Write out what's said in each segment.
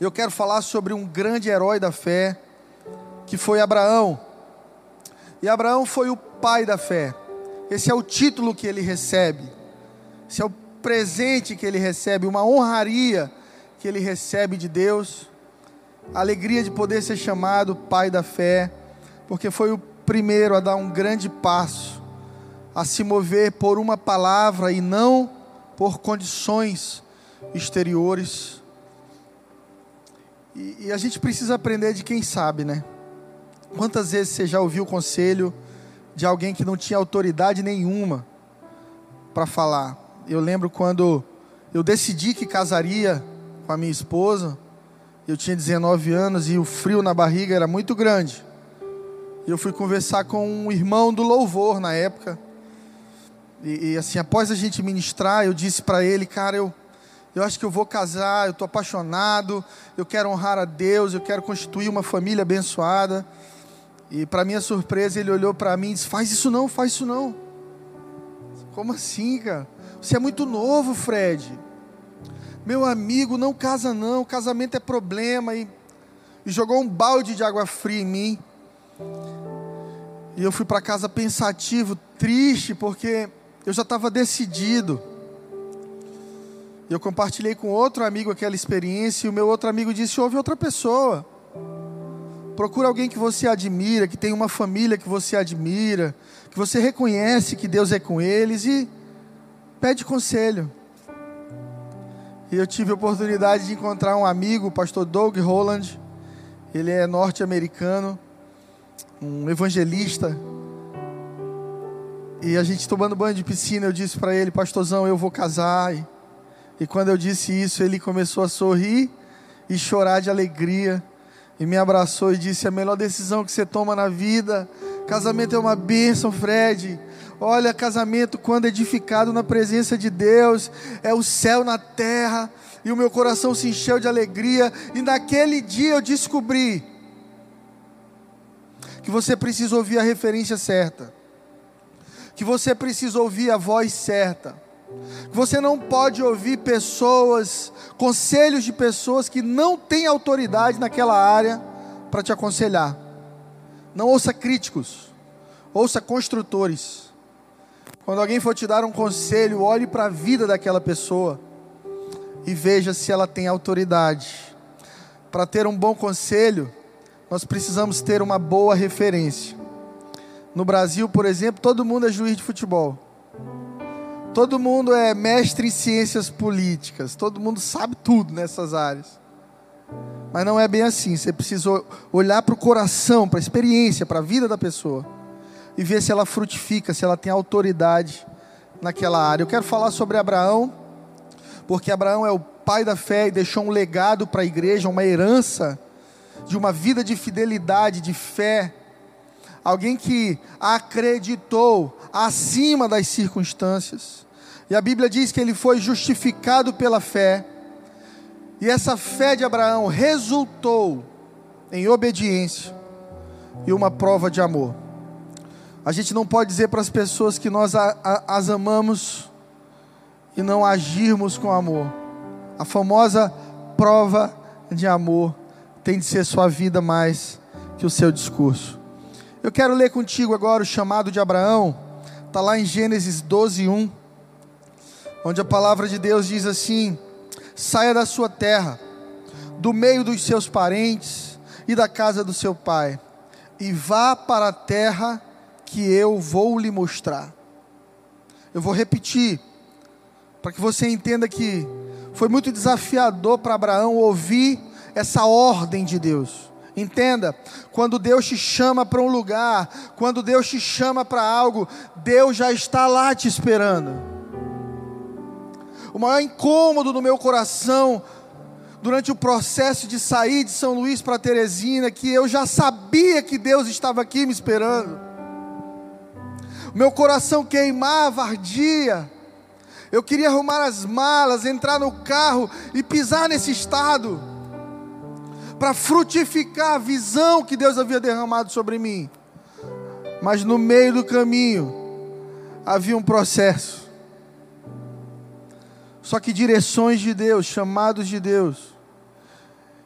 Eu quero falar sobre um grande herói da fé, que foi Abraão. E Abraão foi o pai da fé. Esse é o título que ele recebe. Esse é o presente que ele recebe, uma honraria que ele recebe de Deus. A alegria de poder ser chamado pai da fé, porque foi o primeiro a dar um grande passo, a se mover por uma palavra e não por condições exteriores. E, e, a gente precisa aprender de quem sabe, né? Quantas vezes você já ouviu o conselho de alguém que não tinha autoridade nenhuma para falar? Eu lembro quando eu decidi que casaria com a minha esposa, eu tinha 19 anos e o frio na barriga era muito grande. Eu fui conversar com um irmão do louvor na época. E, e assim, após a gente ministrar, eu disse para ele, cara, eu eu acho que eu vou casar, eu estou apaixonado, eu quero honrar a Deus, eu quero constituir uma família abençoada. E para minha surpresa, ele olhou para mim e disse: Faz isso não, faz isso não. Como assim, cara? Você é muito novo, Fred. Meu amigo, não casa não, casamento é problema. E, e jogou um balde de água fria em mim. E eu fui para casa pensativo, triste, porque eu já estava decidido. Eu compartilhei com outro amigo aquela experiência e o meu outro amigo disse: ouve outra pessoa. Procura alguém que você admira, que tem uma família que você admira, que você reconhece que Deus é com eles e pede conselho. E eu tive a oportunidade de encontrar um amigo, o pastor Doug Holland. Ele é norte-americano, um evangelista. E a gente tomando banho de piscina, eu disse para ele, pastorzão, eu vou casar. E e quando eu disse isso, ele começou a sorrir e chorar de alegria. E me abraçou e disse: A melhor decisão que você toma na vida. Casamento é uma bênção, Fred. Olha, casamento, quando edificado na presença de Deus, é o céu na terra. E o meu coração se encheu de alegria. E naquele dia eu descobri que você precisa ouvir a referência certa, que você precisa ouvir a voz certa você não pode ouvir pessoas, conselhos de pessoas que não têm autoridade naquela área para te aconselhar. Não ouça críticos, ouça construtores. Quando alguém for te dar um conselho, olhe para a vida daquela pessoa e veja se ela tem autoridade. Para ter um bom conselho, nós precisamos ter uma boa referência. No Brasil, por exemplo, todo mundo é juiz de futebol. Todo mundo é mestre em ciências políticas, todo mundo sabe tudo nessas áreas. Mas não é bem assim. Você precisa olhar para o coração, para a experiência, para a vida da pessoa e ver se ela frutifica, se ela tem autoridade naquela área. Eu quero falar sobre Abraão, porque Abraão é o pai da fé e deixou um legado para a igreja, uma herança de uma vida de fidelidade, de fé. Alguém que acreditou acima das circunstâncias. E a Bíblia diz que ele foi justificado pela fé. E essa fé de Abraão resultou em obediência e uma prova de amor. A gente não pode dizer para as pessoas que nós a, a, as amamos e não agirmos com amor. A famosa prova de amor tem de ser sua vida mais que o seu discurso. Eu quero ler contigo agora o chamado de Abraão, está lá em Gênesis 12, 1 onde a palavra de Deus diz assim: saia da sua terra, do meio dos seus parentes e da casa do seu pai, e vá para a terra que eu vou lhe mostrar. Eu vou repetir, para que você entenda que foi muito desafiador para Abraão ouvir essa ordem de Deus. Entenda, quando Deus te chama para um lugar, quando Deus te chama para algo, Deus já está lá te esperando o maior incômodo no meu coração durante o processo de sair de São Luís para Teresina, que eu já sabia que Deus estava aqui me esperando. Meu coração queimava, ardia. Eu queria arrumar as malas, entrar no carro e pisar nesse estado para frutificar a visão que Deus havia derramado sobre mim. Mas no meio do caminho havia um processo só que direções de Deus, chamados de Deus,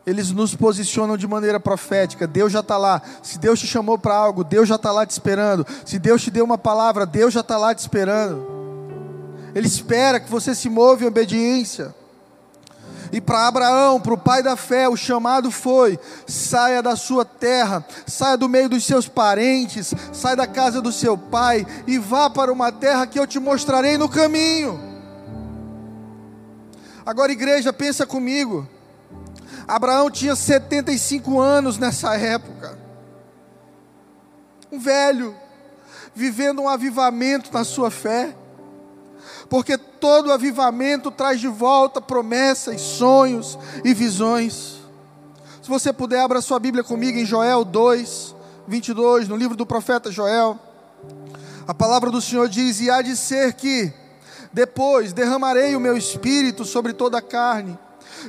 eles nos posicionam de maneira profética. Deus já está lá. Se Deus te chamou para algo, Deus já está lá te esperando. Se Deus te deu uma palavra, Deus já está lá te esperando. Ele espera que você se move em obediência. E para Abraão, para o pai da fé, o chamado foi: saia da sua terra, saia do meio dos seus parentes, saia da casa do seu pai e vá para uma terra que eu te mostrarei no caminho. Agora, igreja, pensa comigo. Abraão tinha 75 anos nessa época. Um velho, vivendo um avivamento na sua fé porque todo avivamento traz de volta promessas, sonhos e visões. Se você puder, abra sua Bíblia comigo em Joel 2, 22, no livro do profeta Joel. A palavra do Senhor diz: E há de ser que depois derramarei o meu espírito sobre toda a carne,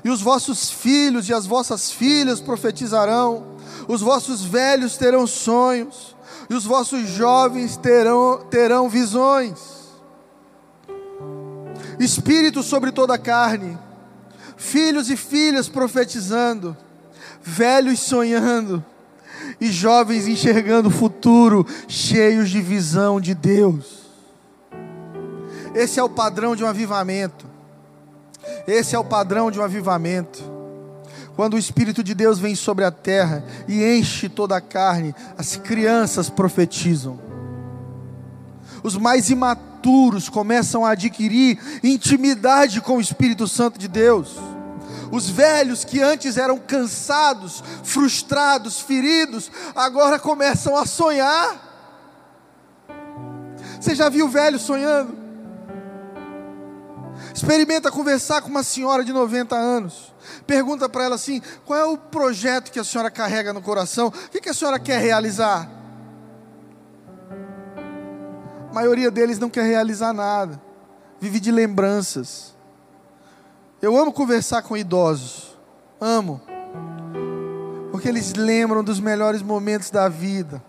e os vossos filhos e as vossas filhas profetizarão, os vossos velhos terão sonhos, e os vossos jovens terão, terão visões espírito sobre toda a carne, filhos e filhas profetizando, velhos sonhando e jovens enxergando o futuro, cheios de visão de Deus. Esse é o padrão de um avivamento. Esse é o padrão de um avivamento. Quando o Espírito de Deus vem sobre a terra e enche toda a carne, as crianças profetizam. Os mais imaturos imaturos começam a adquirir intimidade com o Espírito Santo de Deus. Os velhos que antes eram cansados, frustrados, feridos, agora começam a sonhar. Você já viu velho sonhando? Experimenta conversar com uma senhora de 90 anos. Pergunta para ela assim: qual é o projeto que a senhora carrega no coração? O que a senhora quer realizar? A maioria deles não quer realizar nada, vive de lembranças. Eu amo conversar com idosos, amo, porque eles lembram dos melhores momentos da vida,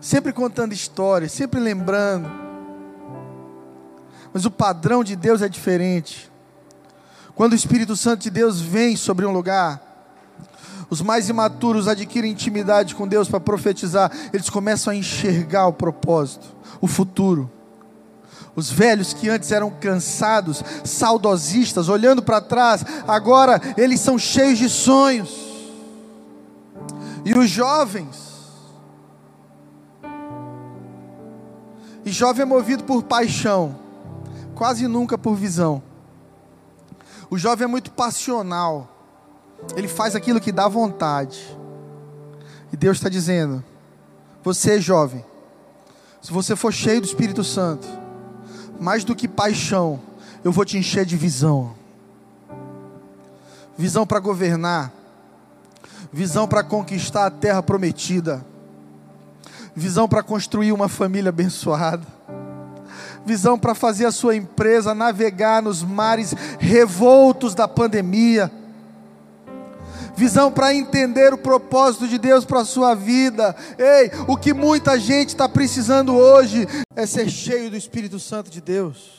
sempre contando histórias, sempre lembrando. Mas o padrão de Deus é diferente. Quando o Espírito Santo de Deus vem sobre um lugar, os mais imaturos adquirem intimidade com Deus para profetizar, eles começam a enxergar o propósito o futuro. Os velhos que antes eram cansados, saudosistas, olhando para trás, agora eles são cheios de sonhos. E os jovens, e jovem é movido por paixão, quase nunca por visão. O jovem é muito passional, ele faz aquilo que dá vontade. E Deus está dizendo: você é jovem, se você for cheio do Espírito Santo, mais do que paixão, eu vou te encher de visão. Visão para governar, visão para conquistar a terra prometida, visão para construir uma família abençoada, visão para fazer a sua empresa navegar nos mares revoltos da pandemia visão para entender o propósito de Deus para a sua vida. Ei, o que muita gente está precisando hoje é ser cheio do Espírito Santo de Deus.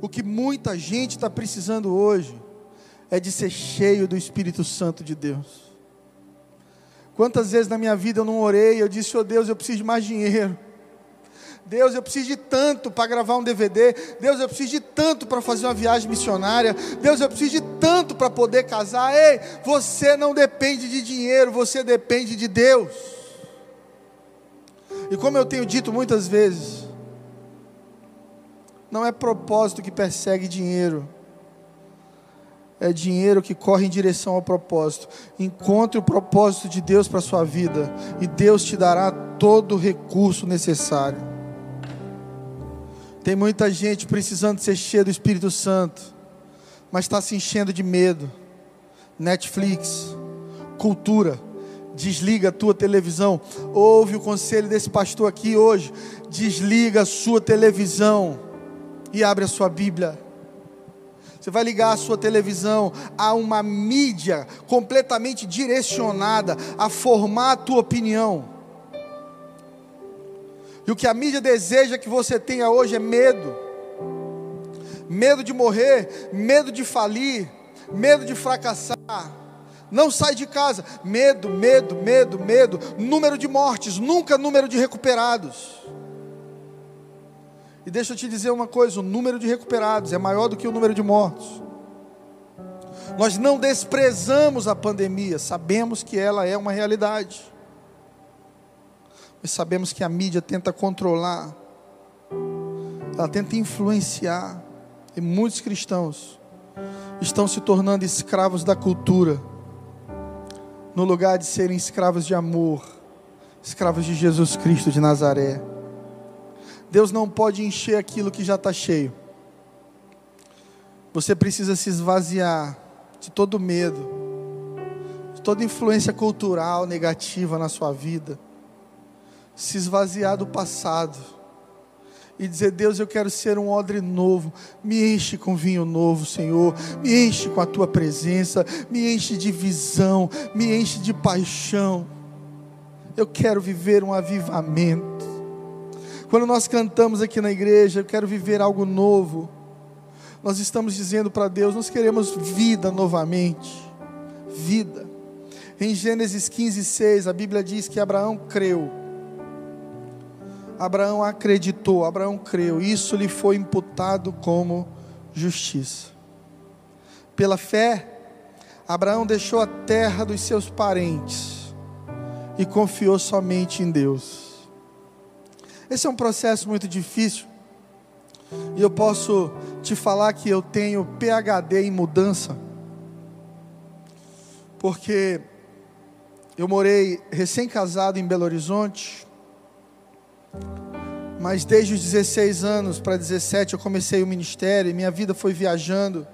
O que muita gente está precisando hoje é de ser cheio do Espírito Santo de Deus. Quantas vezes na minha vida eu não orei, eu disse, oh Deus, eu preciso de mais dinheiro. Deus, eu preciso de tanto para gravar um DVD. Deus, eu preciso de tanto para fazer uma viagem missionária. Deus, eu preciso de tanto para poder casar. Ei, você não depende de dinheiro, você depende de Deus. E como eu tenho dito muitas vezes, não é propósito que persegue dinheiro. É dinheiro que corre em direção ao propósito. Encontre o propósito de Deus para a sua vida, e Deus te dará todo o recurso necessário. Tem muita gente precisando ser cheia do Espírito Santo, mas está se enchendo de medo. Netflix, cultura, desliga a tua televisão. Ouve o conselho desse pastor aqui hoje. Desliga a sua televisão e abre a sua Bíblia. Você vai ligar a sua televisão a uma mídia completamente direcionada a formar a tua opinião. E o que a mídia deseja que você tenha hoje é medo. Medo de morrer, medo de falir, medo de fracassar, não sai de casa, medo, medo, medo, medo, número de mortes, nunca número de recuperados. E deixa eu te dizer uma coisa: o número de recuperados é maior do que o número de mortos. Nós não desprezamos a pandemia, sabemos que ela é uma realidade. Mas sabemos que a mídia tenta controlar, ela tenta influenciar, e muitos cristãos estão se tornando escravos da cultura, no lugar de serem escravos de amor, escravos de Jesus Cristo de Nazaré. Deus não pode encher aquilo que já está cheio. Você precisa se esvaziar de todo medo, de toda influência cultural negativa na sua vida. Se esvaziar do passado e dizer: Deus, eu quero ser um odre novo. Me enche com vinho novo, Senhor. Me enche com a tua presença. Me enche de visão. Me enche de paixão. Eu quero viver um avivamento. Quando nós cantamos aqui na igreja, eu quero viver algo novo. Nós estamos dizendo para Deus, nós queremos vida novamente. Vida. Em Gênesis 15, 6, a Bíblia diz que Abraão creu. Abraão acreditou, Abraão creu, isso lhe foi imputado como justiça. Pela fé, Abraão deixou a terra dos seus parentes e confiou somente em Deus. Esse é um processo muito difícil. E eu posso te falar que eu tenho PhD em mudança. Porque eu morei recém-casado em Belo Horizonte. Mas desde os 16 anos para 17 eu comecei o ministério e minha vida foi viajando.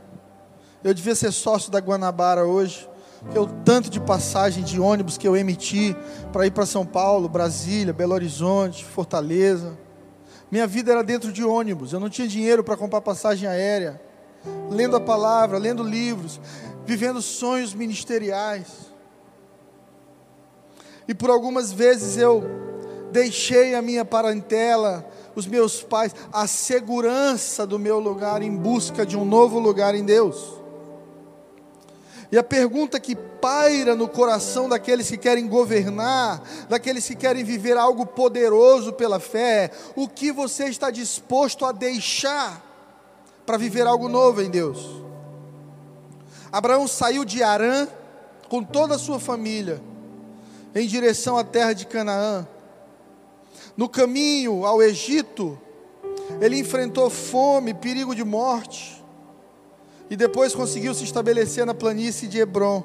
Eu devia ser sócio da Guanabara hoje que o tanto de passagem de ônibus que eu emiti para ir para São Paulo, Brasília, Belo Horizonte, Fortaleza. Minha vida era dentro de ônibus, eu não tinha dinheiro para comprar passagem aérea. Lendo a palavra, lendo livros, vivendo sonhos ministeriais. E por algumas vezes eu deixei a minha parentela, os meus pais, a segurança do meu lugar em busca de um novo lugar em Deus. E a pergunta que paira no coração daqueles que querem governar, daqueles que querem viver algo poderoso pela fé, o que você está disposto a deixar para viver algo novo em Deus? Abraão saiu de Arã com toda a sua família em direção à terra de Canaã. No caminho ao Egito, ele enfrentou fome, perigo de morte e depois conseguiu se estabelecer na planície de Hebron.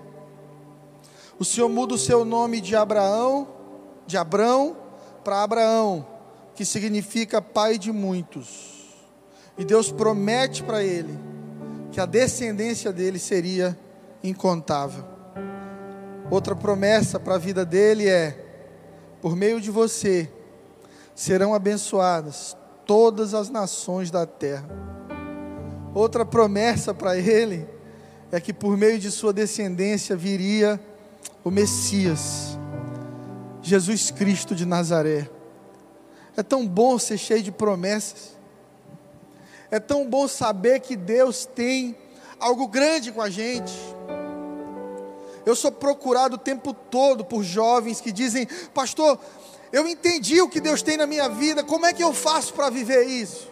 O Senhor muda o seu nome de Abraão, de Abrão, para Abraão, que significa pai de muitos. E Deus promete para ele que a descendência dele seria incontável. Outra promessa para a vida dele é: por meio de você serão abençoadas todas as nações da terra. Outra promessa para ele é que por meio de sua descendência viria o Messias, Jesus Cristo de Nazaré. É tão bom ser cheio de promessas. É tão bom saber que Deus tem algo grande com a gente. Eu sou procurado o tempo todo por jovens que dizem: Pastor, eu entendi o que Deus tem na minha vida, como é que eu faço para viver isso?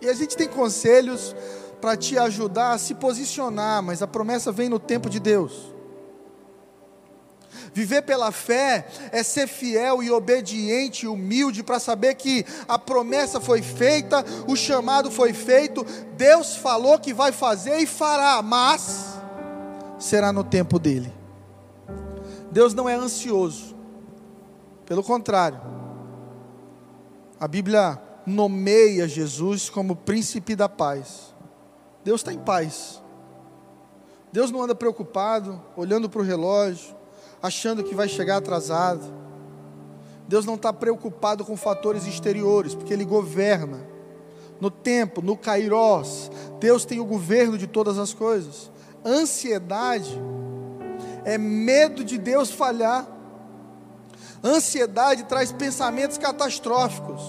E a gente tem conselhos para te ajudar a se posicionar, mas a promessa vem no tempo de Deus. Viver pela fé é ser fiel e obediente humilde para saber que a promessa foi feita, o chamado foi feito, Deus falou que vai fazer e fará, mas será no tempo dele. Deus não é ansioso, pelo contrário, a Bíblia nomeia Jesus como príncipe da paz. Deus está em paz. Deus não anda preocupado, olhando para o relógio, achando que vai chegar atrasado. Deus não está preocupado com fatores exteriores, porque Ele governa. No tempo, no Kairos, Deus tem o governo de todas as coisas. Ansiedade é medo de Deus falhar. Ansiedade traz pensamentos catastróficos.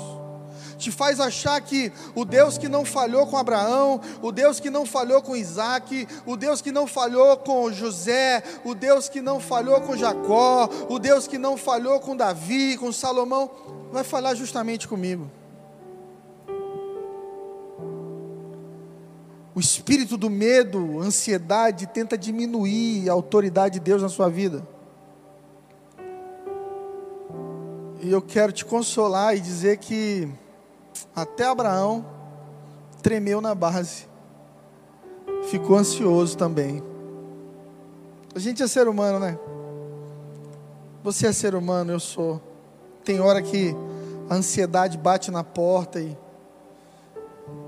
te faz achar que o Deus que não falhou com Abraão, o Deus que não falhou com Isaac, o Deus que não falhou com José, o Deus que não falhou com Jacó, o Deus que não falhou com Davi, com Salomão, vai falhar justamente comigo. O espírito do medo, ansiedade, tenta diminuir a autoridade de Deus na sua vida. E eu quero te consolar e dizer que até Abraão tremeu na base, ficou ansioso também. A gente é ser humano, né? Você é ser humano, eu sou. Tem hora que a ansiedade bate na porta e,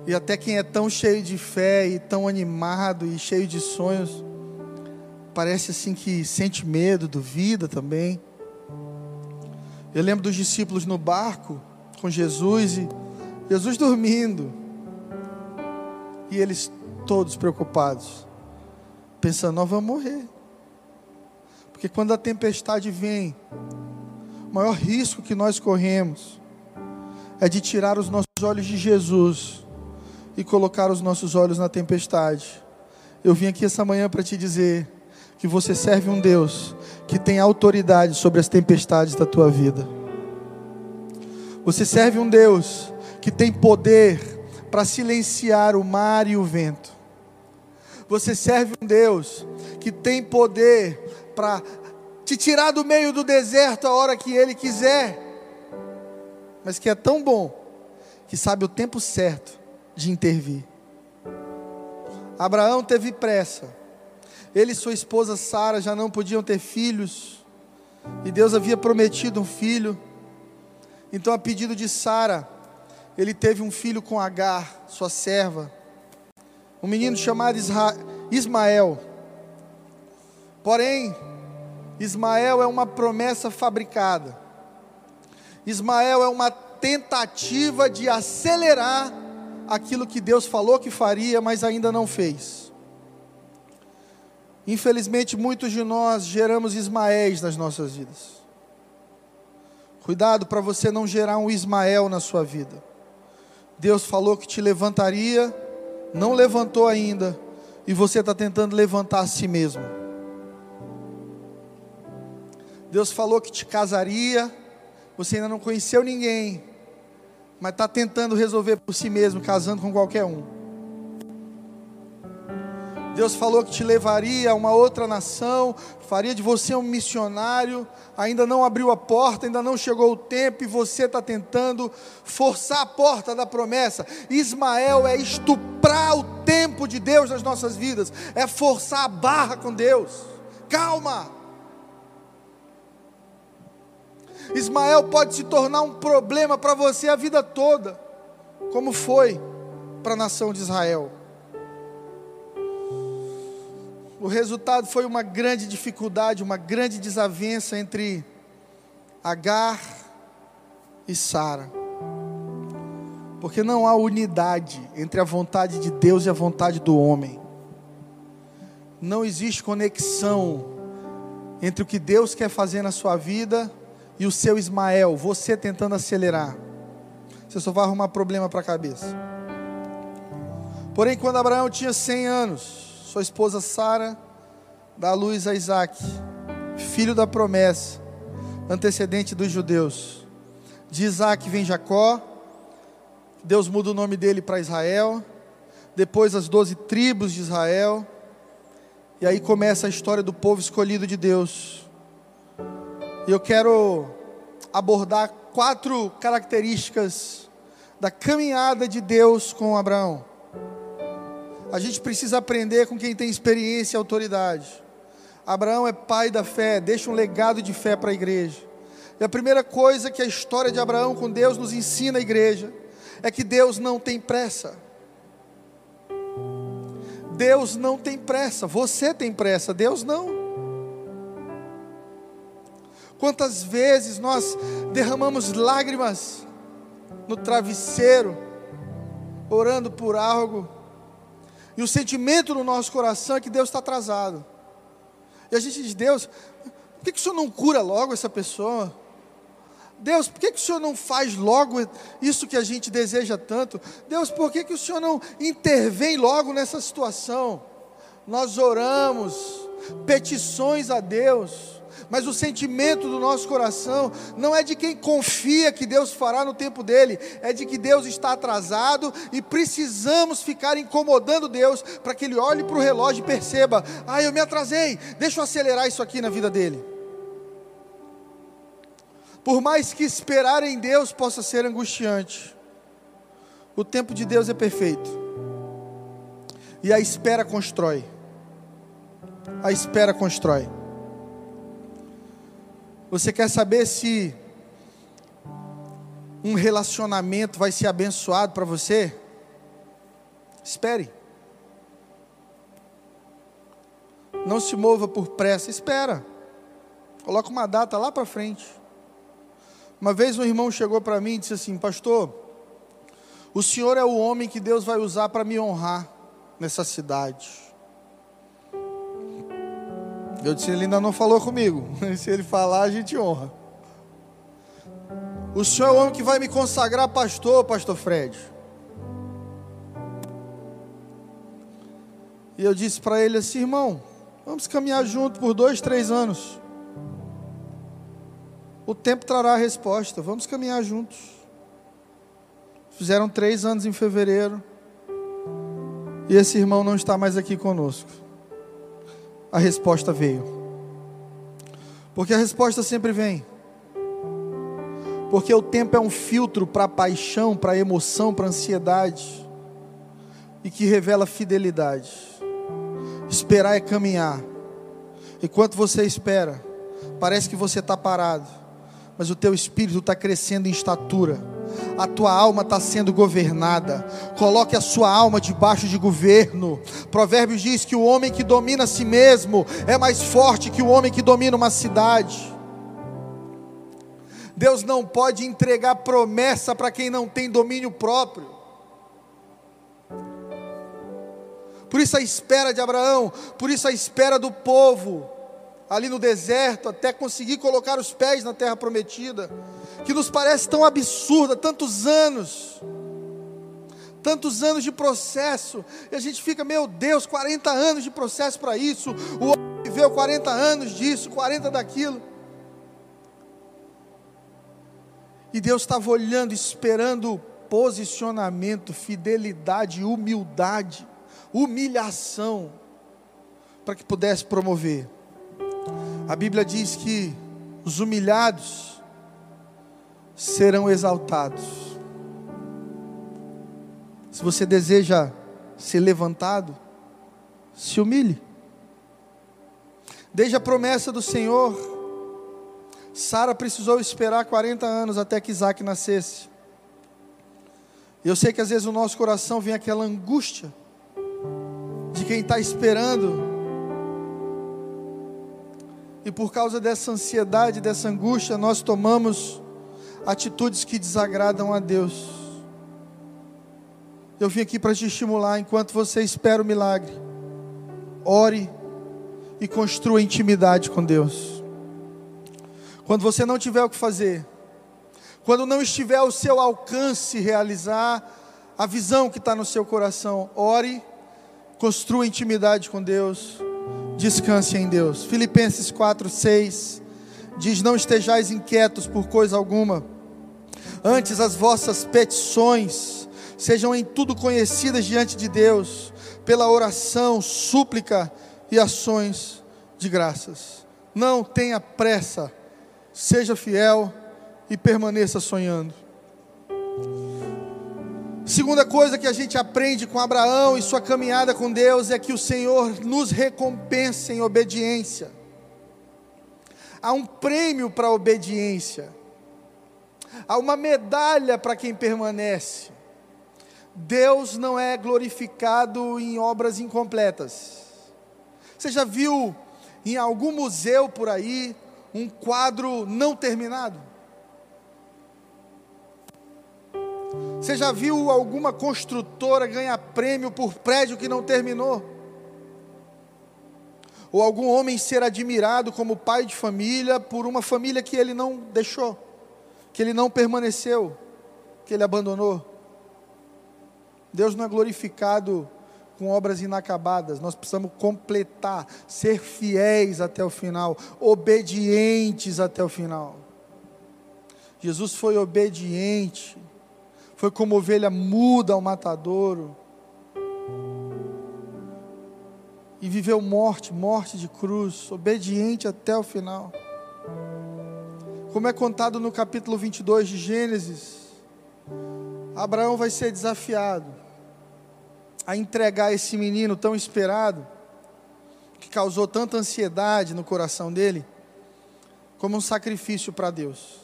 e até quem é tão cheio de fé e tão animado e cheio de sonhos, parece assim que sente medo, duvida também. Eu lembro dos discípulos no barco com Jesus e Jesus dormindo. E eles todos preocupados, pensando: nós vamos morrer. Porque quando a tempestade vem, o maior risco que nós corremos é de tirar os nossos olhos de Jesus e colocar os nossos olhos na tempestade. Eu vim aqui essa manhã para te dizer que você serve um Deus que tem autoridade sobre as tempestades da tua vida. Você serve um Deus que tem poder para silenciar o mar e o vento. Você serve um Deus que tem poder para te tirar do meio do deserto a hora que Ele quiser, mas que é tão bom que sabe o tempo certo de intervir. Abraão teve pressa ele e sua esposa Sara já não podiam ter filhos, e Deus havia prometido um filho. Então, a pedido de Sara, ele teve um filho com Agar, sua serva, um menino chamado Ismael. Porém, Ismael é uma promessa fabricada. Ismael é uma tentativa de acelerar aquilo que Deus falou que faria, mas ainda não fez. Infelizmente, muitos de nós geramos Ismaéis nas nossas vidas. Cuidado para você não gerar um Ismael na sua vida. Deus falou que te levantaria, não levantou ainda, e você está tentando levantar a si mesmo. Deus falou que te casaria, você ainda não conheceu ninguém, mas está tentando resolver por si mesmo, casando com qualquer um. Deus falou que te levaria a uma outra nação, faria de você um missionário, ainda não abriu a porta, ainda não chegou o tempo e você está tentando forçar a porta da promessa. Ismael é estuprar o tempo de Deus nas nossas vidas, é forçar a barra com Deus. Calma! Ismael pode se tornar um problema para você a vida toda, como foi para a nação de Israel. O resultado foi uma grande dificuldade, uma grande desavença entre Agar e Sara. Porque não há unidade entre a vontade de Deus e a vontade do homem. Não existe conexão entre o que Deus quer fazer na sua vida e o seu Ismael, você tentando acelerar. Você só vai arrumar problema para a cabeça. Porém, quando Abraão tinha 100 anos, sua esposa Sara dá luz a Isaac, filho da promessa, antecedente dos judeus. De Isaac vem Jacó, Deus muda o nome dele para Israel, depois as doze tribos de Israel, e aí começa a história do povo escolhido de Deus. E eu quero abordar quatro características da caminhada de Deus com Abraão. A gente precisa aprender com quem tem experiência e autoridade. Abraão é pai da fé, deixa um legado de fé para a igreja. E a primeira coisa que a história de Abraão com Deus nos ensina a igreja é que Deus não tem pressa. Deus não tem pressa, você tem pressa, Deus não. Quantas vezes nós derramamos lágrimas no travesseiro, orando por algo, e o sentimento no nosso coração é que Deus está atrasado. E a gente diz, Deus, por que, que o Senhor não cura logo essa pessoa? Deus, por que, que o Senhor não faz logo isso que a gente deseja tanto? Deus, por que, que o Senhor não intervém logo nessa situação? Nós oramos, petições a Deus, mas o sentimento do nosso coração não é de quem confia que Deus fará no tempo dele, é de que Deus está atrasado e precisamos ficar incomodando Deus para que ele olhe para o relógio e perceba: ah, eu me atrasei, deixa eu acelerar isso aqui na vida dele. Por mais que esperar em Deus possa ser angustiante, o tempo de Deus é perfeito. E a espera constrói. A espera constrói. Você quer saber se um relacionamento vai ser abençoado para você? Espere. Não se mova por pressa, espera. Coloca uma data lá para frente. Uma vez um irmão chegou para mim e disse assim: Pastor, o senhor é o homem que Deus vai usar para me honrar nessa cidade. Eu disse: Ele ainda não falou comigo. Se ele falar, a gente honra. O senhor é o homem que vai me consagrar pastor, Pastor Fred. E eu disse para ele assim: Irmão, vamos caminhar junto por dois, três anos. O tempo trará a resposta. Vamos caminhar juntos. Fizeram três anos em fevereiro. E esse irmão não está mais aqui conosco. A resposta veio. Porque a resposta sempre vem. Porque o tempo é um filtro para paixão, para emoção, para ansiedade. E que revela fidelidade. Esperar é caminhar. Enquanto você espera, parece que você está parado mas o teu espírito está crescendo em estatura, a tua alma está sendo governada. Coloque a sua alma debaixo de governo. Provérbios diz que o homem que domina a si mesmo é mais forte que o homem que domina uma cidade. Deus não pode entregar promessa para quem não tem domínio próprio. Por isso a espera de Abraão, por isso a espera do povo ali no deserto, até conseguir colocar os pés na terra prometida, que nos parece tão absurda, tantos anos, tantos anos de processo, e a gente fica, meu Deus, 40 anos de processo para isso, o outro viveu 40 anos disso, 40 daquilo. E Deus estava olhando, esperando posicionamento, fidelidade, humildade, humilhação, para que pudesse promover. A Bíblia diz que os humilhados serão exaltados. Se você deseja ser levantado, se humilhe. Desde a promessa do Senhor, Sara precisou esperar 40 anos até que Isaac nascesse. Eu sei que às vezes o nosso coração vem aquela angústia de quem está esperando e por causa dessa ansiedade, dessa angústia, nós tomamos atitudes que desagradam a Deus. Eu vim aqui para te estimular enquanto você espera o milagre. Ore e construa intimidade com Deus. Quando você não tiver o que fazer, quando não estiver ao seu alcance realizar a visão que está no seu coração, ore, construa intimidade com Deus descanse em Deus. Filipenses 4, 6 diz: Não estejais inquietos por coisa alguma, antes as vossas petições sejam em tudo conhecidas diante de Deus, pela oração, súplica e ações de graças. Não tenha pressa, seja fiel e permaneça sonhando. Segunda coisa que a gente aprende com Abraão e sua caminhada com Deus é que o Senhor nos recompensa em obediência. Há um prêmio para a obediência, há uma medalha para quem permanece. Deus não é glorificado em obras incompletas. Você já viu em algum museu por aí um quadro não terminado? Você já viu alguma construtora ganhar prêmio por prédio que não terminou? Ou algum homem ser admirado como pai de família por uma família que ele não deixou, que ele não permaneceu, que ele abandonou. Deus não é glorificado com obras inacabadas, nós precisamos completar, ser fiéis até o final, obedientes até o final. Jesus foi obediente, foi como ovelha muda ao matadouro, e viveu morte, morte de cruz, obediente até o final. Como é contado no capítulo 22 de Gênesis, Abraão vai ser desafiado a entregar esse menino tão esperado, que causou tanta ansiedade no coração dele, como um sacrifício para Deus.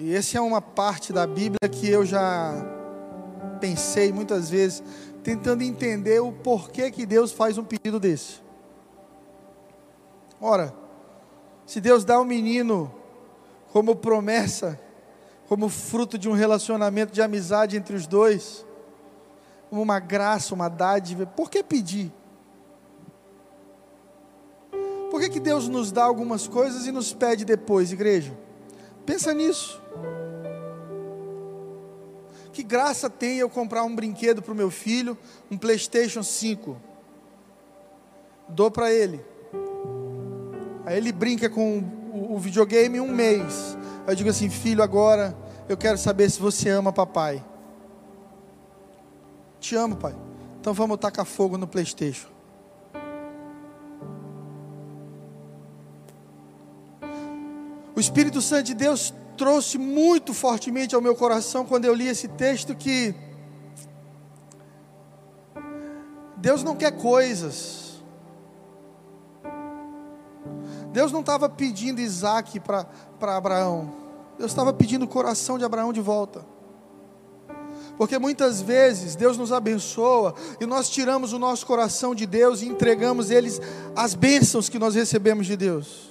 E essa é uma parte da Bíblia que eu já pensei muitas vezes, tentando entender o porquê que Deus faz um pedido desse. Ora, se Deus dá um menino como promessa, como fruto de um relacionamento de amizade entre os dois, como uma graça, uma dádiva, por que pedir? Por que, que Deus nos dá algumas coisas e nos pede depois, igreja? Pensa nisso. Que graça tem eu comprar um brinquedo para o meu filho, um PlayStation 5? Dou para ele. Aí ele brinca com o, videogame um mês. Aí eu digo assim: filho, agora eu quero saber se você ama papai. Te amo, pai. Então vamos tacar fogo no PlayStation. O Espírito Santo de Deus trouxe muito fortemente ao meu coração quando eu li esse texto que Deus não quer coisas. Deus não estava pedindo Isaac para Abraão. Deus estava pedindo o coração de Abraão de volta. Porque muitas vezes Deus nos abençoa e nós tiramos o nosso coração de Deus e entregamos eles as bênçãos que nós recebemos de Deus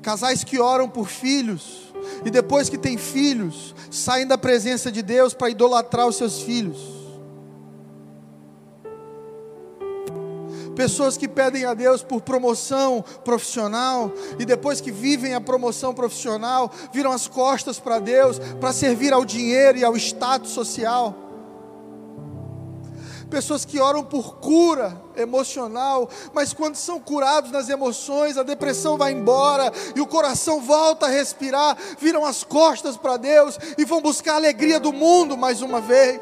casais que oram por filhos, e depois que têm filhos, saem da presença de Deus para idolatrar os seus filhos. Pessoas que pedem a Deus por promoção profissional e depois que vivem a promoção profissional, viram as costas para Deus para servir ao dinheiro e ao status social pessoas que oram por cura emocional, mas quando são curados nas emoções, a depressão vai embora e o coração volta a respirar, viram as costas para Deus e vão buscar a alegria do mundo mais uma vez.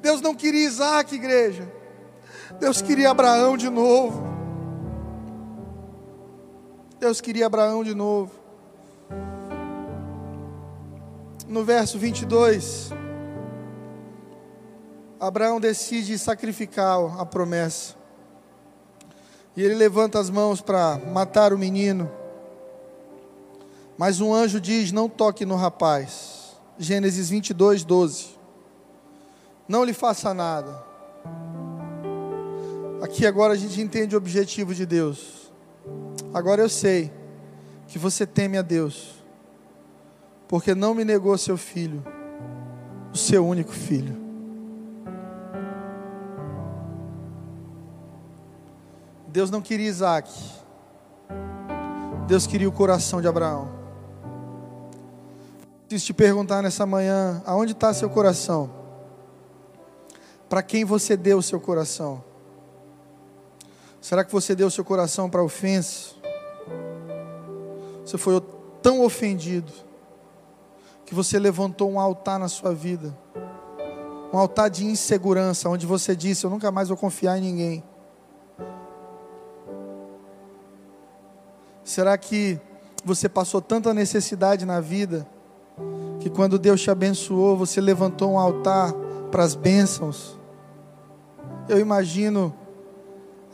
Deus não queria Isaac, igreja. Deus queria Abraão de novo. Deus queria Abraão de novo. No verso 22. Abraão decide sacrificar a promessa. E ele levanta as mãos para matar o menino. Mas um anjo diz: Não toque no rapaz. Gênesis 22, 12. Não lhe faça nada. Aqui agora a gente entende o objetivo de Deus. Agora eu sei que você teme a Deus, porque não me negou seu filho, o seu único filho. Deus não queria Isaac. Deus queria o coração de Abraão. Preciso te perguntar nessa manhã: aonde está seu coração? Para quem você deu o seu coração? Será que você deu o seu coração para ofensa? Você foi tão ofendido que você levantou um altar na sua vida, um altar de insegurança, onde você disse: Eu nunca mais vou confiar em ninguém. Será que você passou tanta necessidade na vida que quando Deus te abençoou, você levantou um altar para as bênçãos? Eu imagino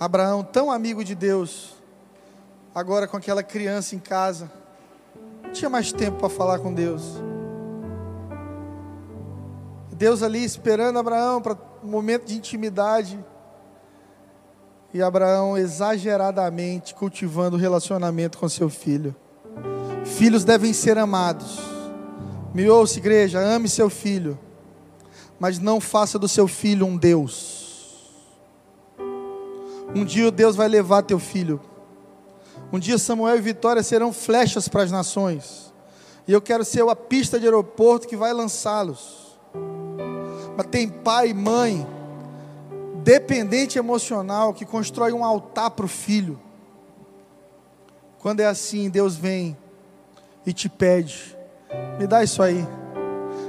Abraão, tão amigo de Deus, agora com aquela criança em casa, não tinha mais tempo para falar com Deus. Deus ali esperando Abraão para um momento de intimidade. E Abraão exageradamente cultivando o relacionamento com seu filho. Filhos devem ser amados. Me ouça, igreja, ame seu filho, mas não faça do seu filho um Deus. Um dia Deus vai levar teu filho Um dia Samuel e Vitória serão flechas para as nações. E eu quero ser a pista de aeroporto que vai lançá-los. Mas tem pai e mãe dependente emocional que constrói um altar para o filho. Quando é assim, Deus vem e te pede: me dá isso aí,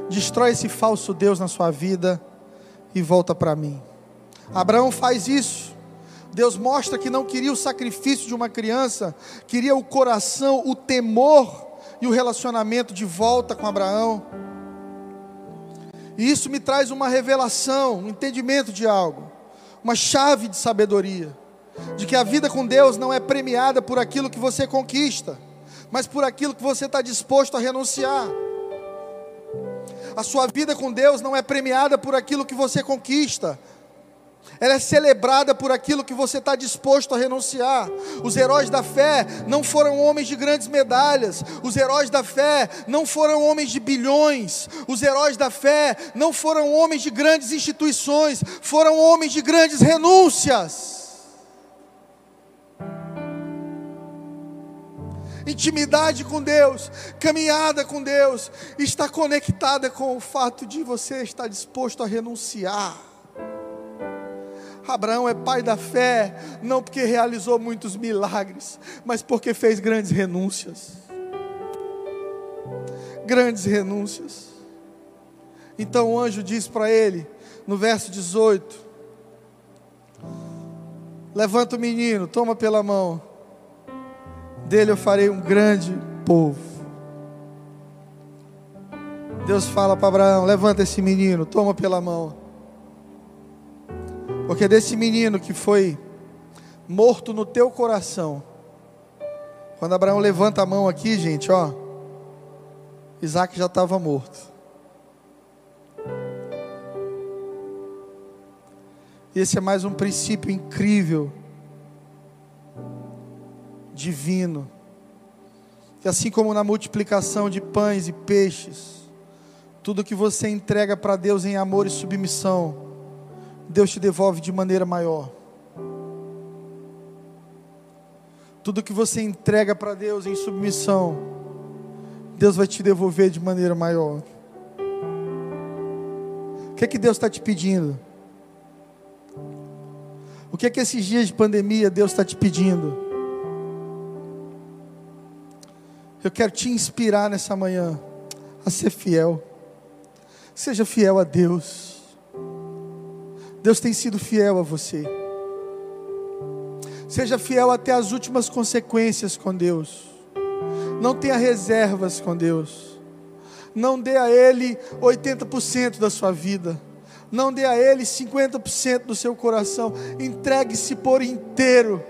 destrói esse falso Deus na sua vida e volta para mim. Abraão faz isso. Deus mostra que não queria o sacrifício de uma criança, queria o coração, o temor e o relacionamento de volta com Abraão. E isso me traz uma revelação, um entendimento de algo uma chave de sabedoria, de que a vida com Deus não é premiada por aquilo que você conquista, mas por aquilo que você está disposto a renunciar. A sua vida com Deus não é premiada por aquilo que você conquista, ela é celebrada por aquilo que você está disposto a renunciar. Os heróis da fé não foram homens de grandes medalhas, os heróis da fé não foram homens de bilhões, os heróis da fé não foram homens de grandes instituições, foram homens de grandes renúncias. Intimidade com Deus, caminhada com Deus, está conectada com o fato de você estar disposto a renunciar. Abraão é pai da fé, não porque realizou muitos milagres, mas porque fez grandes renúncias. Grandes renúncias. Então o anjo diz para ele, no verso 18: Levanta o menino, toma pela mão, dele eu farei um grande povo. Deus fala para Abraão: Levanta esse menino, toma pela mão porque desse menino que foi morto no teu coração, quando Abraão levanta a mão aqui, gente, ó, Isaac já estava morto. Esse é mais um princípio incrível, divino, que assim como na multiplicação de pães e peixes, tudo que você entrega para Deus em amor e submissão, Deus te devolve de maneira maior. Tudo que você entrega para Deus em submissão, Deus vai te devolver de maneira maior. O que é que Deus está te pedindo? O que é que esses dias de pandemia Deus está te pedindo? Eu quero te inspirar nessa manhã a ser fiel. Seja fiel a Deus. Deus tem sido fiel a você. Seja fiel até as últimas consequências com Deus. Não tenha reservas com Deus. Não dê a Ele 80% da sua vida. Não dê a Ele 50% do seu coração. Entregue-se por inteiro.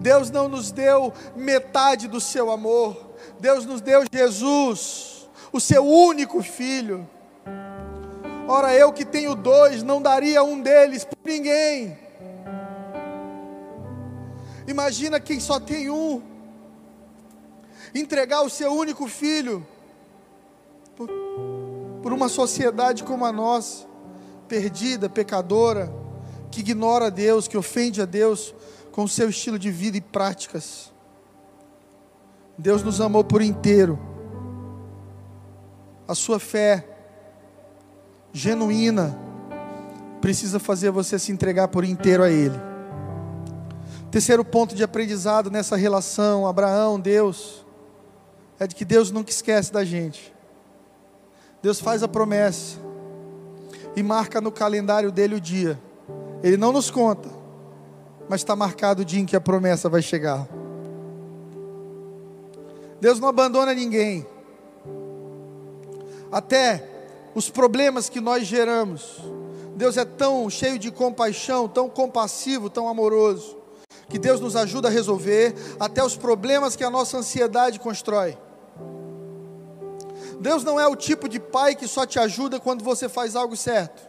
Deus não nos deu metade do seu amor. Deus nos deu Jesus, o seu único filho. Ora, eu que tenho dois, não daria um deles para ninguém. Imagina quem só tem um, entregar o seu único filho por, por uma sociedade como a nossa, perdida, pecadora, que ignora Deus, que ofende a Deus com o seu estilo de vida e práticas. Deus nos amou por inteiro. A sua fé genuína precisa fazer você se entregar por inteiro a Ele. Terceiro ponto de aprendizado nessa relação, Abraão, Deus, é de que Deus nunca esquece da gente. Deus faz a promessa e marca no calendário dele o dia. Ele não nos conta, mas está marcado o dia em que a promessa vai chegar. Deus não abandona ninguém. Até os problemas que nós geramos. Deus é tão cheio de compaixão, tão compassivo, tão amoroso, que Deus nos ajuda a resolver até os problemas que a nossa ansiedade constrói. Deus não é o tipo de pai que só te ajuda quando você faz algo certo.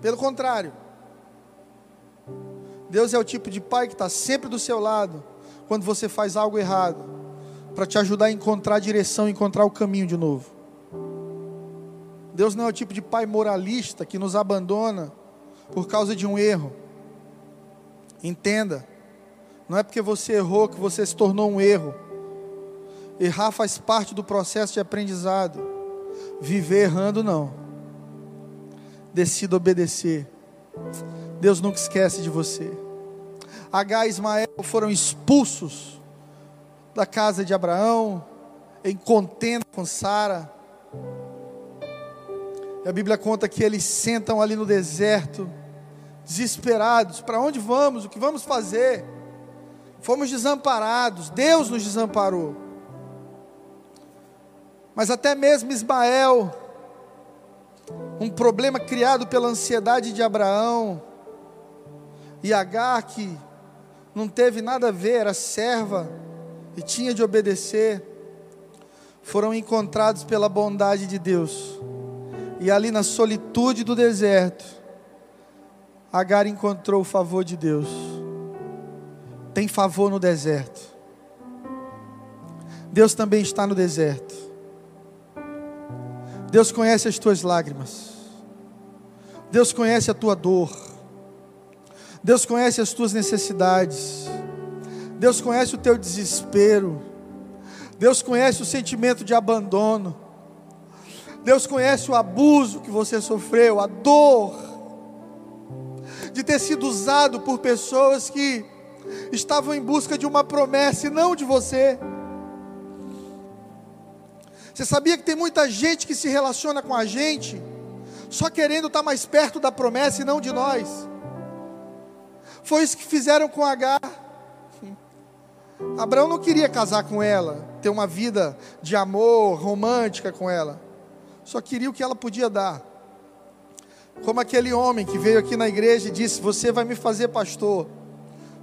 Pelo contrário, Deus é o tipo de pai que está sempre do seu lado quando você faz algo errado para te ajudar a encontrar a direção, encontrar o caminho de novo. Deus não é o tipo de pai moralista que nos abandona por causa de um erro. Entenda, não é porque você errou que você se tornou um erro. Errar faz parte do processo de aprendizado. Viver errando, não. Decida obedecer. Deus nunca esquece de você. H e Ismael foram expulsos da casa de Abraão, em contenda com Sara. E a Bíblia conta que eles sentam ali no deserto, desesperados: para onde vamos? O que vamos fazer? Fomos desamparados, Deus nos desamparou. Mas até mesmo Ismael, um problema criado pela ansiedade de Abraão, e Agar, que não teve nada a ver, era serva e tinha de obedecer, foram encontrados pela bondade de Deus. E ali na solitude do deserto, Agar encontrou o favor de Deus. Tem favor no deserto. Deus também está no deserto. Deus conhece as tuas lágrimas. Deus conhece a tua dor. Deus conhece as tuas necessidades. Deus conhece o teu desespero. Deus conhece o sentimento de abandono. Deus conhece o abuso que você sofreu, a dor de ter sido usado por pessoas que estavam em busca de uma promessa e não de você. Você sabia que tem muita gente que se relaciona com a gente só querendo estar mais perto da promessa e não de nós? Foi isso que fizeram com Agar. Abraão não queria casar com ela, ter uma vida de amor romântica com ela. Só queria o que ela podia dar. Como aquele homem que veio aqui na igreja e disse: Você vai me fazer pastor.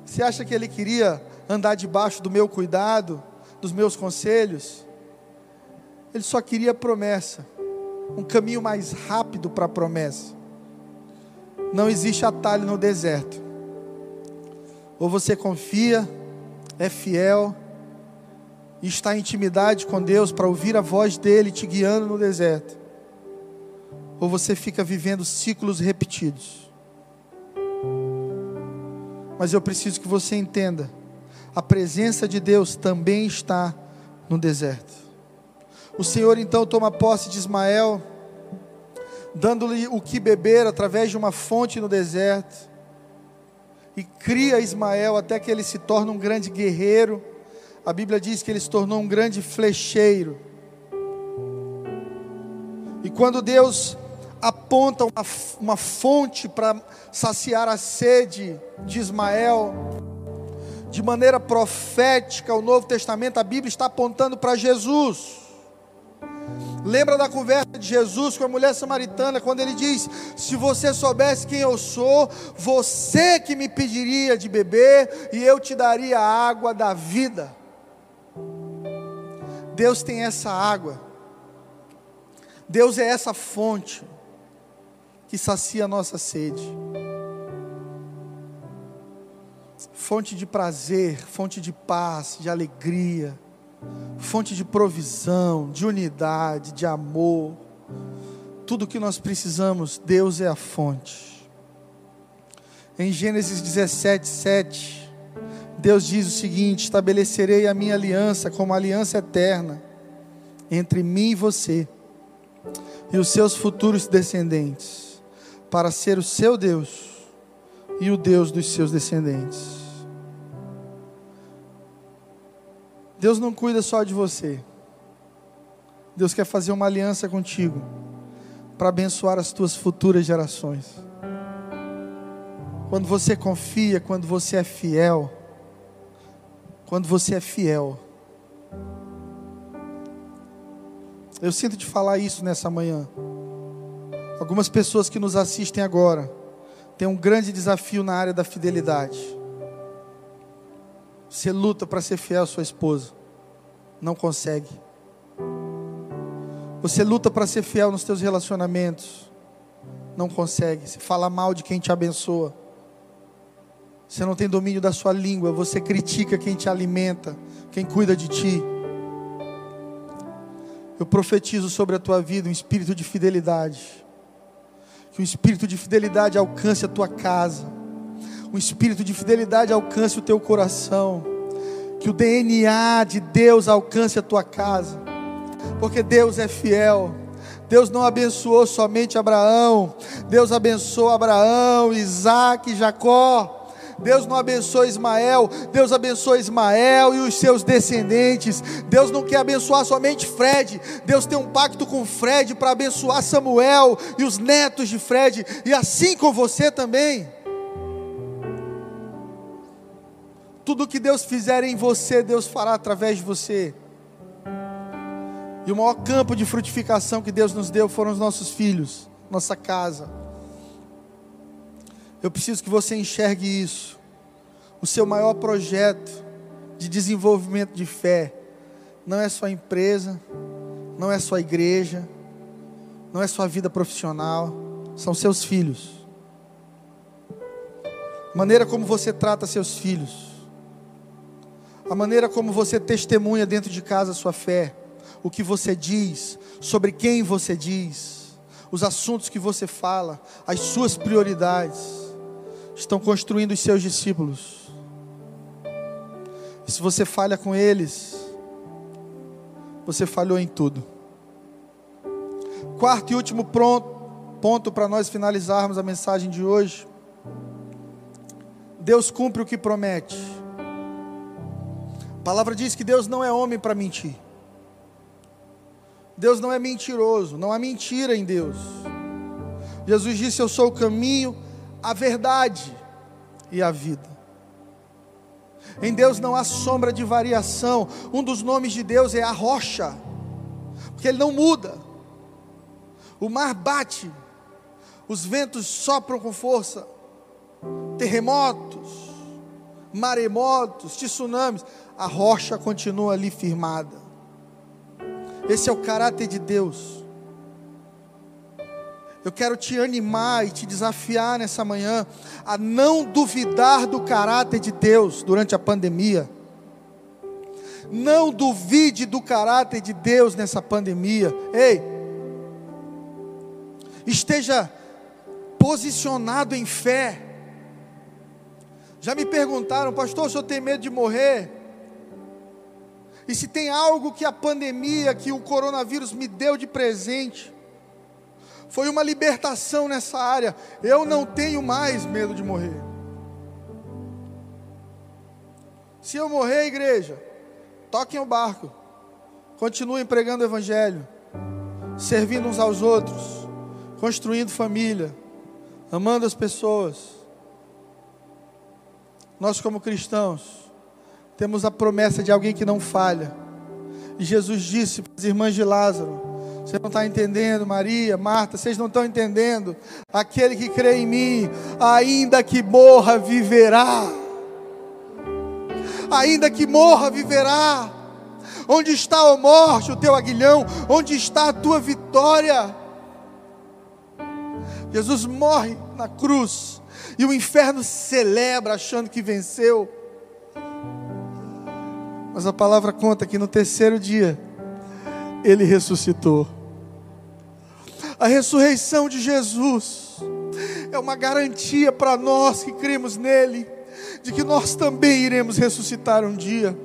Você acha que ele queria andar debaixo do meu cuidado, dos meus conselhos? Ele só queria promessa, um caminho mais rápido para a promessa. Não existe atalho no deserto. Ou você confia, é fiel, e está em intimidade com Deus para ouvir a voz dEle te guiando no deserto. Ou você fica vivendo ciclos repetidos. Mas eu preciso que você entenda: a presença de Deus também está no deserto. O Senhor então toma posse de Ismael, dando-lhe o que beber através de uma fonte no deserto e cria Ismael até que ele se torna um grande guerreiro. A Bíblia diz que ele se tornou um grande flecheiro. E quando Deus aponta uma, uma fonte para saciar a sede de Ismael, de maneira profética, o Novo Testamento, a Bíblia está apontando para Jesus. Lembra da conversa de Jesus com a mulher samaritana, quando ele diz: Se você soubesse quem eu sou, você que me pediria de beber, e eu te daria a água da vida. Deus tem essa água, Deus é essa fonte que sacia a nossa sede. Fonte de prazer, fonte de paz, de alegria fonte de provisão, de unidade, de amor. Tudo que nós precisamos, Deus é a fonte. Em Gênesis 17, 7, Deus diz o seguinte: Estabelecerei a minha aliança como aliança eterna entre mim e você e os seus futuros descendentes, para ser o seu Deus e o Deus dos seus descendentes. Deus não cuida só de você. Deus quer fazer uma aliança contigo para abençoar as tuas futuras gerações. Quando você confia, quando você é fiel, quando você é fiel. Eu sinto de falar isso nessa manhã. Algumas pessoas que nos assistem agora têm um grande desafio na área da fidelidade. Você luta para ser fiel à sua esposa, não consegue. Você luta para ser fiel nos teus relacionamentos, não consegue. Você fala mal de quem te abençoa. Você não tem domínio da sua língua, você critica quem te alimenta, quem cuida de ti. Eu profetizo sobre a tua vida um espírito de fidelidade. Que o espírito de fidelidade alcance a tua casa. O espírito de fidelidade alcance o teu coração. Que o DNA de Deus alcance a tua casa. Porque Deus é fiel. Deus não abençoou somente Abraão, Deus abençoou Abraão, Isaac Jacó. Deus não abençoa Ismael, Deus abençoa Ismael e os seus descendentes. Deus não quer abençoar somente Fred, Deus tem um pacto com Fred para abençoar Samuel e os netos de Fred, e assim com você também. Tudo que Deus fizer em você, Deus fará através de você. E o maior campo de frutificação que Deus nos deu foram os nossos filhos, nossa casa. Eu preciso que você enxergue isso. O seu maior projeto de desenvolvimento de fé não é sua empresa, não é sua igreja, não é sua vida profissional, são seus filhos. Maneira como você trata seus filhos, a maneira como você testemunha dentro de casa a sua fé, o que você diz, sobre quem você diz, os assuntos que você fala, as suas prioridades estão construindo os seus discípulos. E se você falha com eles, você falhou em tudo. Quarto e último ponto para nós finalizarmos a mensagem de hoje. Deus cumpre o que promete. A palavra diz que Deus não é homem para mentir. Deus não é mentiroso, não há mentira em Deus. Jesus disse: Eu sou o caminho, a verdade e a vida. Em Deus não há sombra de variação. Um dos nomes de Deus é a rocha, porque Ele não muda. O mar bate, os ventos sopram com força, terremotos, maremotos, tsunamis, a rocha continua ali firmada. Esse é o caráter de Deus. Eu quero te animar e te desafiar nessa manhã a não duvidar do caráter de Deus durante a pandemia. Não duvide do caráter de Deus nessa pandemia. Ei, esteja posicionado em fé. Já me perguntaram, pastor, o senhor tem medo de morrer? E se tem algo que a pandemia, que o coronavírus me deu de presente, foi uma libertação nessa área. Eu não tenho mais medo de morrer. Se eu morrer, igreja, toquem o barco, continuem pregando o Evangelho, servindo uns aos outros, construindo família, amando as pessoas. Nós, como cristãos, temos a promessa de alguém que não falha. E Jesus disse para as irmãs de Lázaro: você não está entendendo, Maria, Marta, vocês não estão entendendo. Aquele que crê em mim, ainda que morra, viverá. Ainda que morra, viverá. Onde está a morte, o teu aguilhão? Onde está a tua vitória? Jesus morre na cruz e o inferno celebra achando que venceu. Mas a palavra conta que no terceiro dia ele ressuscitou. A ressurreição de Jesus é uma garantia para nós que cremos nele, de que nós também iremos ressuscitar um dia.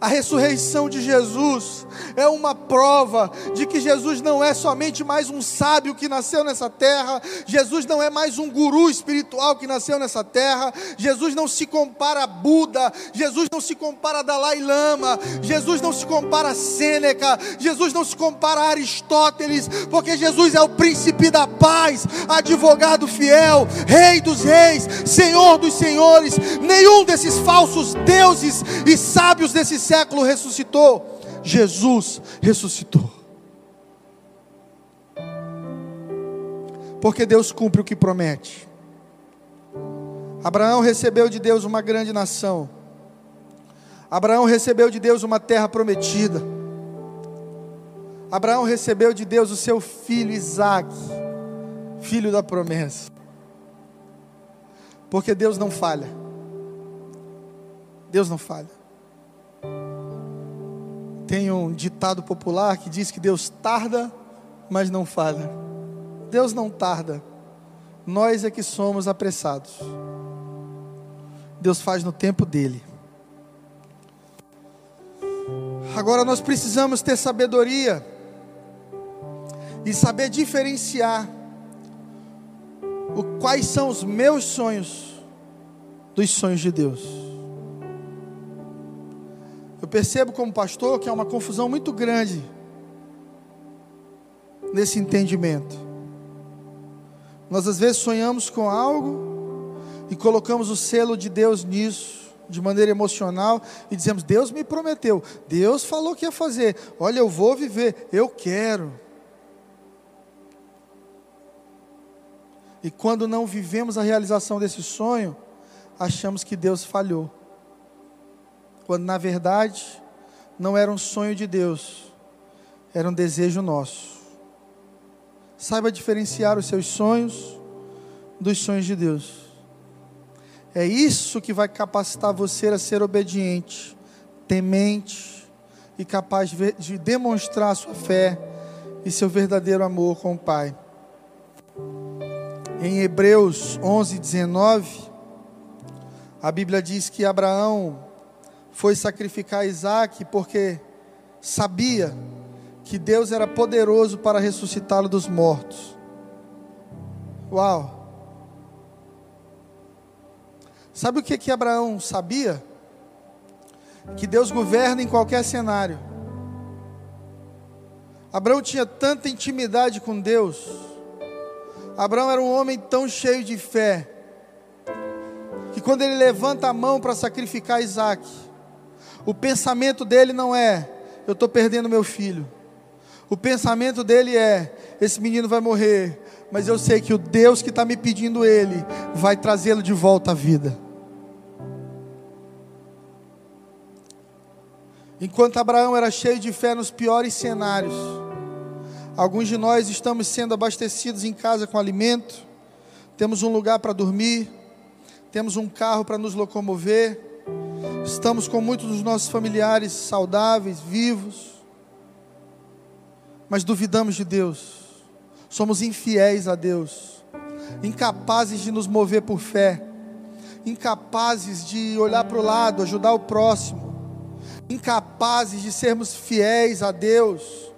A ressurreição de Jesus é uma prova de que Jesus não é somente mais um sábio que nasceu nessa terra, Jesus não é mais um guru espiritual que nasceu nessa terra, Jesus não se compara a Buda, Jesus não se compara a Dalai Lama, Jesus não se compara a Sêneca, Jesus não se compara a Aristóteles, porque Jesus é o príncipe da paz, advogado fiel, rei dos reis, senhor dos senhores, nenhum desses falsos deuses e sábios desses século ressuscitou. Jesus ressuscitou. Porque Deus cumpre o que promete. Abraão recebeu de Deus uma grande nação. Abraão recebeu de Deus uma terra prometida. Abraão recebeu de Deus o seu filho Isaac, filho da promessa. Porque Deus não falha. Deus não falha. Tem um ditado popular que diz que Deus tarda, mas não falha. Deus não tarda, nós é que somos apressados. Deus faz no tempo dele. Agora nós precisamos ter sabedoria e saber diferenciar o, quais são os meus sonhos dos sonhos de Deus. Eu percebo como pastor que há uma confusão muito grande nesse entendimento. Nós às vezes sonhamos com algo e colocamos o selo de Deus nisso, de maneira emocional, e dizemos: Deus me prometeu, Deus falou que ia fazer, olha, eu vou viver, eu quero. E quando não vivemos a realização desse sonho, achamos que Deus falhou. Quando na verdade não era um sonho de Deus, era um desejo nosso. Saiba diferenciar os seus sonhos dos sonhos de Deus. É isso que vai capacitar você a ser obediente, temente e capaz de demonstrar sua fé e seu verdadeiro amor com o Pai. Em Hebreus 11, 19, a Bíblia diz que Abraão foi sacrificar Isaac porque sabia que Deus era poderoso para ressuscitá-lo dos mortos. Uau! Sabe o que que Abraão sabia? Que Deus governa em qualquer cenário. Abraão tinha tanta intimidade com Deus. Abraão era um homem tão cheio de fé que quando ele levanta a mão para sacrificar Isaac, o pensamento dele não é: eu estou perdendo meu filho. O pensamento dele é: esse menino vai morrer, mas eu sei que o Deus que está me pedindo ele vai trazê-lo de volta à vida. Enquanto Abraão era cheio de fé nos piores cenários, alguns de nós estamos sendo abastecidos em casa com alimento, temos um lugar para dormir, temos um carro para nos locomover, estamos com muitos dos nossos familiares saudáveis, vivos mas duvidamos de Deus, somos infiéis a Deus, incapazes de nos mover por fé, incapazes de olhar para o lado, ajudar o próximo, incapazes de sermos fiéis a Deus.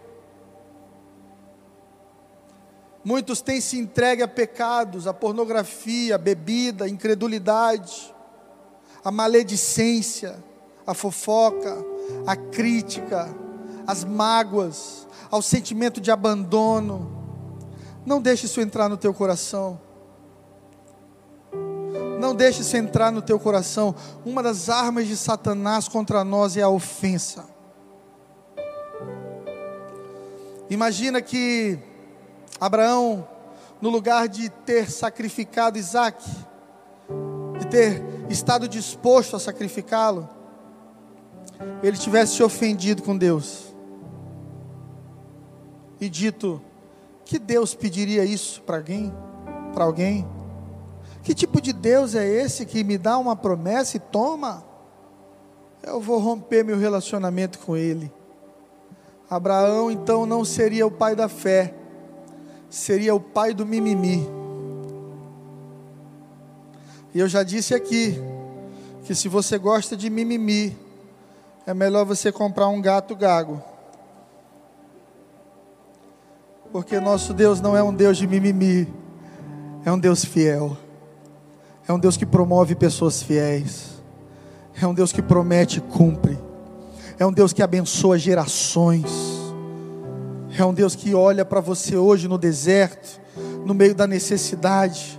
Muitos têm se entregue a pecados, a pornografia, a bebida, a incredulidade, a maledicência, a fofoca, a crítica, as mágoas, ao sentimento de abandono. Não deixe isso entrar no teu coração. Não deixe isso entrar no teu coração. Uma das armas de Satanás contra nós é a ofensa. Imagina que Abraão, no lugar de ter sacrificado Isaac, ter estado disposto a sacrificá-lo, ele tivesse se ofendido com Deus e dito: que Deus pediria isso para alguém? Para alguém? Que tipo de Deus é esse que me dá uma promessa e toma? Eu vou romper meu relacionamento com ele. Abraão então não seria o pai da fé, seria o pai do mimimi. E eu já disse aqui que se você gosta de mimimi, é melhor você comprar um gato gago. Porque nosso Deus não é um Deus de mimimi, é um Deus fiel, é um Deus que promove pessoas fiéis, é um Deus que promete e cumpre, é um Deus que abençoa gerações, é um Deus que olha para você hoje no deserto, no meio da necessidade,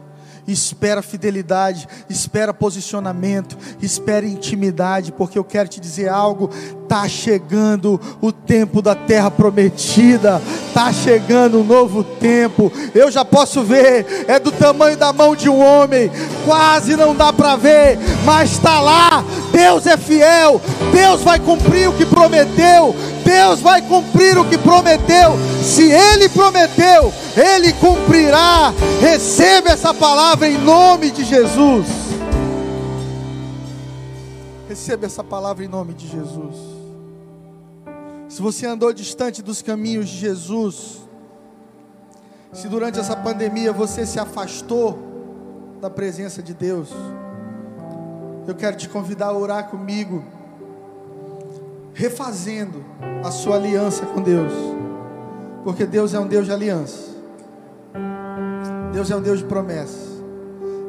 espera fidelidade, espera posicionamento, espera intimidade, porque eu quero te dizer algo: está chegando o tempo da terra prometida, está chegando um novo tempo. Eu já posso ver, é do tamanho da mão de um homem, quase não dá para ver, mas está lá. Deus é fiel, Deus vai cumprir o que prometeu, Deus vai cumprir o que prometeu. Se Ele prometeu, Ele cumprirá. Receba essa palavra em nome de Jesus. Receba essa palavra em nome de Jesus. Se você andou distante dos caminhos de Jesus, Se durante essa pandemia você se afastou da presença de Deus, eu quero te convidar a orar comigo, refazendo a sua aliança com Deus, porque Deus é um Deus de aliança, Deus é um Deus de promessa,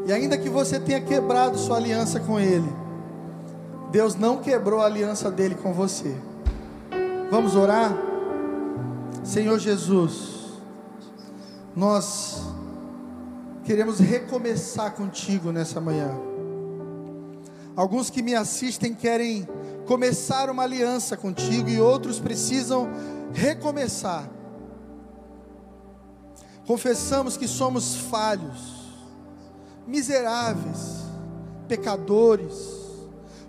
e ainda que você tenha quebrado sua aliança com Ele, Deus não quebrou a aliança dele com você. Vamos orar? Senhor Jesus, nós queremos recomeçar contigo nessa manhã. Alguns que me assistem querem começar uma aliança contigo e outros precisam recomeçar. Confessamos que somos falhos, miseráveis, pecadores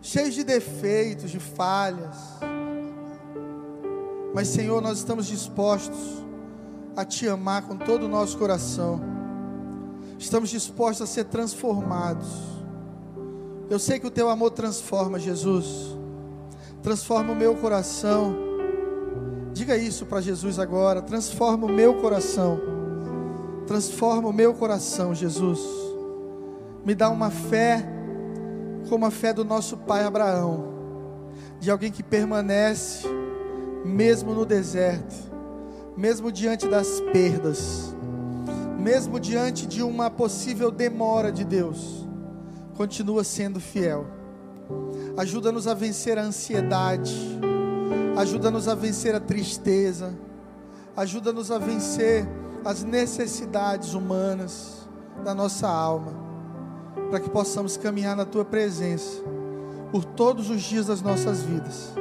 cheios de defeitos, de falhas. Mas, Senhor, nós estamos dispostos a Te amar com todo o nosso coração. Estamos dispostos a ser transformados. Eu sei que o Teu amor transforma, Jesus. Transforma o meu coração. Diga isso para Jesus agora. Transforma o meu coração. Transforma o meu coração, Jesus. Me dá uma fé como a fé do nosso pai Abraão, de alguém que permanece, mesmo no deserto, mesmo diante das perdas, mesmo diante de uma possível demora de Deus, continua sendo fiel. Ajuda-nos a vencer a ansiedade, ajuda-nos a vencer a tristeza, ajuda-nos a vencer as necessidades humanas da nossa alma para que possamos caminhar na tua presença por todos os dias das nossas vidas.